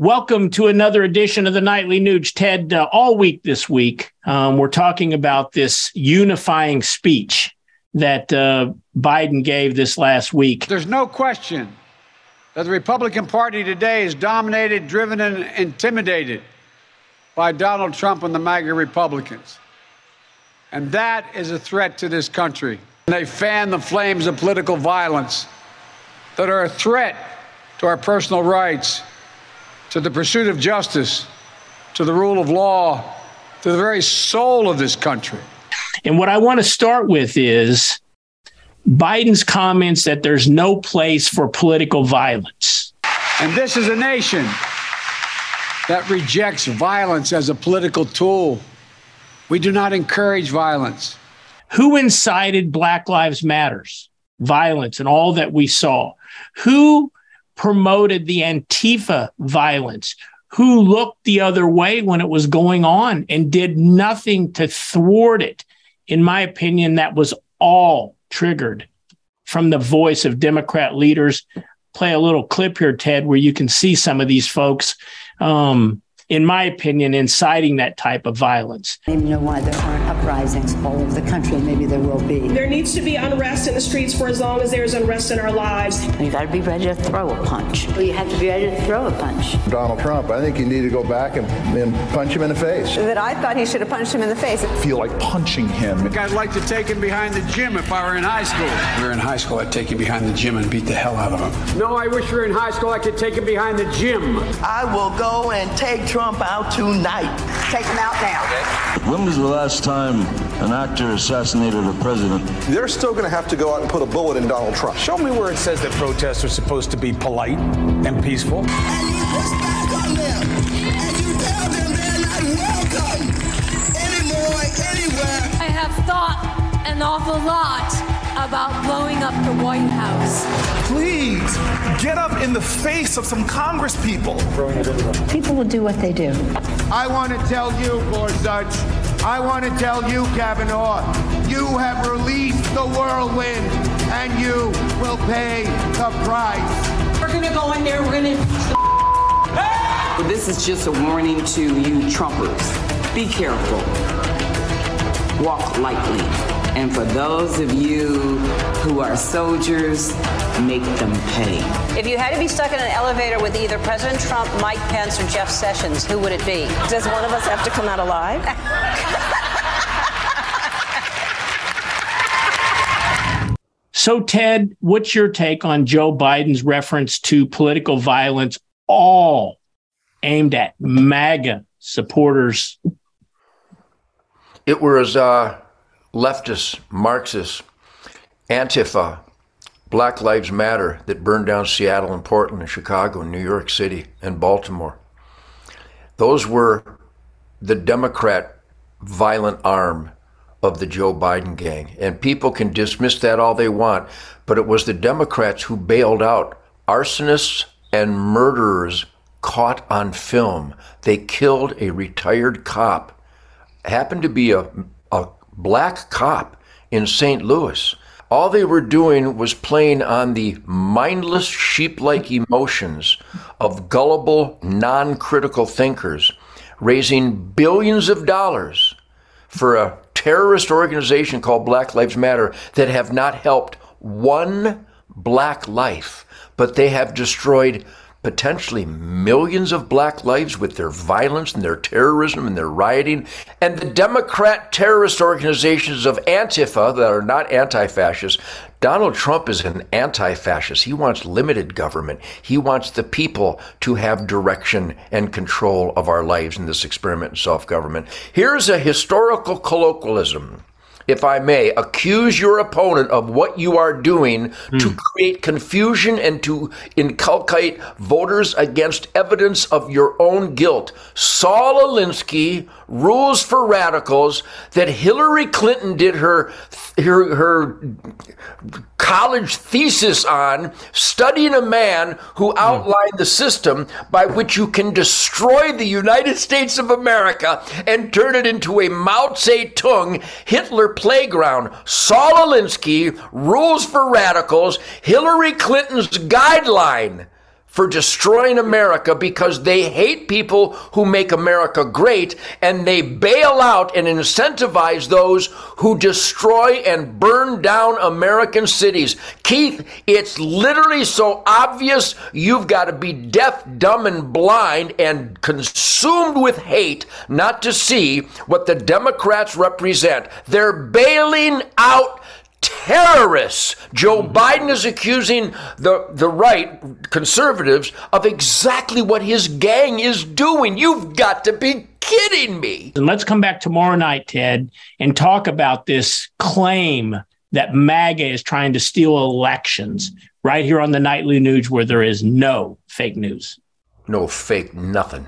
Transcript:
Welcome to another edition of the Nightly Nuge. Ted, uh, all week this week, um, we're talking about this unifying speech that uh, Biden gave this last week. There's no question that the Republican Party today is dominated, driven, and intimidated by Donald Trump and the MAGA Republicans. And that is a threat to this country. And They fan the flames of political violence that are a threat to our personal rights to the pursuit of justice, to the rule of law, to the very soul of this country. And what I want to start with is Biden's comments that there's no place for political violence. And this is a nation that rejects violence as a political tool. We do not encourage violence. Who incited Black Lives Matters violence and all that we saw? Who promoted the Antifa violence, who looked the other way when it was going on and did nothing to thwart it. In my opinion, that was all triggered from the voice of Democrat leaders. Play a little clip here, Ted, where you can see some of these folks um, in my opinion, inciting that type of violence. I don't even know why there aren't uprisings all over the country. Maybe there will be. There needs to be unrest in the streets for as long as there's unrest in our lives. You got to be ready to throw a punch. You have to be ready to throw a punch. Donald Trump, I think you need to go back and, and punch him in the face. That I thought he should have punched him in the face. I feel like punching him. I'd like to take him behind the gym if I were in high school. If we were in high school, I'd take him behind the gym and beat the hell out of him. No, I wish we were in high school. I could take him behind the gym. I will go and take Trump out tonight. Take him out now. When was the last time an actor assassinated a president? They're still going to have to go out and put a bullet in Donald Trump. Show me where it says that protests are supposed to be polite and peaceful. And you push back on them, and you tell them they're not welcome anymore, anywhere. I have thought an awful lot about blowing up the White House. Please get up in the face of some Congress people. People will do what they do. I want to tell you, Gorsuch, I want to tell you, Kavanaugh, you have released the whirlwind and you will pay the price. We're going to go in there, we're going to. This is just a warning to you Trumpers. Be careful. Walk lightly. And for those of you who are soldiers, make them pay. If you had to be stuck in an elevator with either President Trump, Mike Pence, or Jeff Sessions, who would it be? Does one of us have to come out alive? so, Ted, what's your take on Joe Biden's reference to political violence, all aimed at MAGA supporters? It was uh, leftists, Marxists, Antifa, Black Lives Matter that burned down Seattle and Portland and Chicago and New York City and Baltimore. Those were the Democrat violent arm of the Joe Biden gang. And people can dismiss that all they want, but it was the Democrats who bailed out arsonists and murderers caught on film. They killed a retired cop, happened to be a, a black cop in St. Louis. All they were doing was playing on the mindless sheep like emotions of gullible, non critical thinkers, raising billions of dollars for a terrorist organization called Black Lives Matter that have not helped one black life, but they have destroyed potentially millions of black lives with their violence and their terrorism and their rioting. And the Democrat terrorist organizations of Antifa that are not anti fascist. Donald Trump is an anti fascist. He wants limited government. He wants the people to have direction and control of our lives in this experiment in self government. Here's a historical colloquialism if I may, accuse your opponent of what you are doing mm. to create confusion and to inculcate voters against evidence of your own guilt. Saul Alinsky rules for radicals that Hillary Clinton did her her, her college thesis on studying a man who hmm. outlined the system by which you can destroy the United States of America and turn it into a Mao Zedong Hitler playground. Saul Alinsky rules for radicals. Hillary Clinton's guideline for destroying America because they hate people who make America great and they bail out and incentivize those who destroy and burn down American cities. Keith, it's literally so obvious you've got to be deaf, dumb, and blind and consumed with hate not to see what the Democrats represent. They're bailing out terrorists. Joe mm-hmm. Biden is accusing the, the right, conservatives, of exactly what his gang is doing. You've got to be kidding me. And let's come back tomorrow night, Ted, and talk about this claim that MAGA is trying to steal elections right here on the Nightly Nuge where there is no fake news. No fake nothing.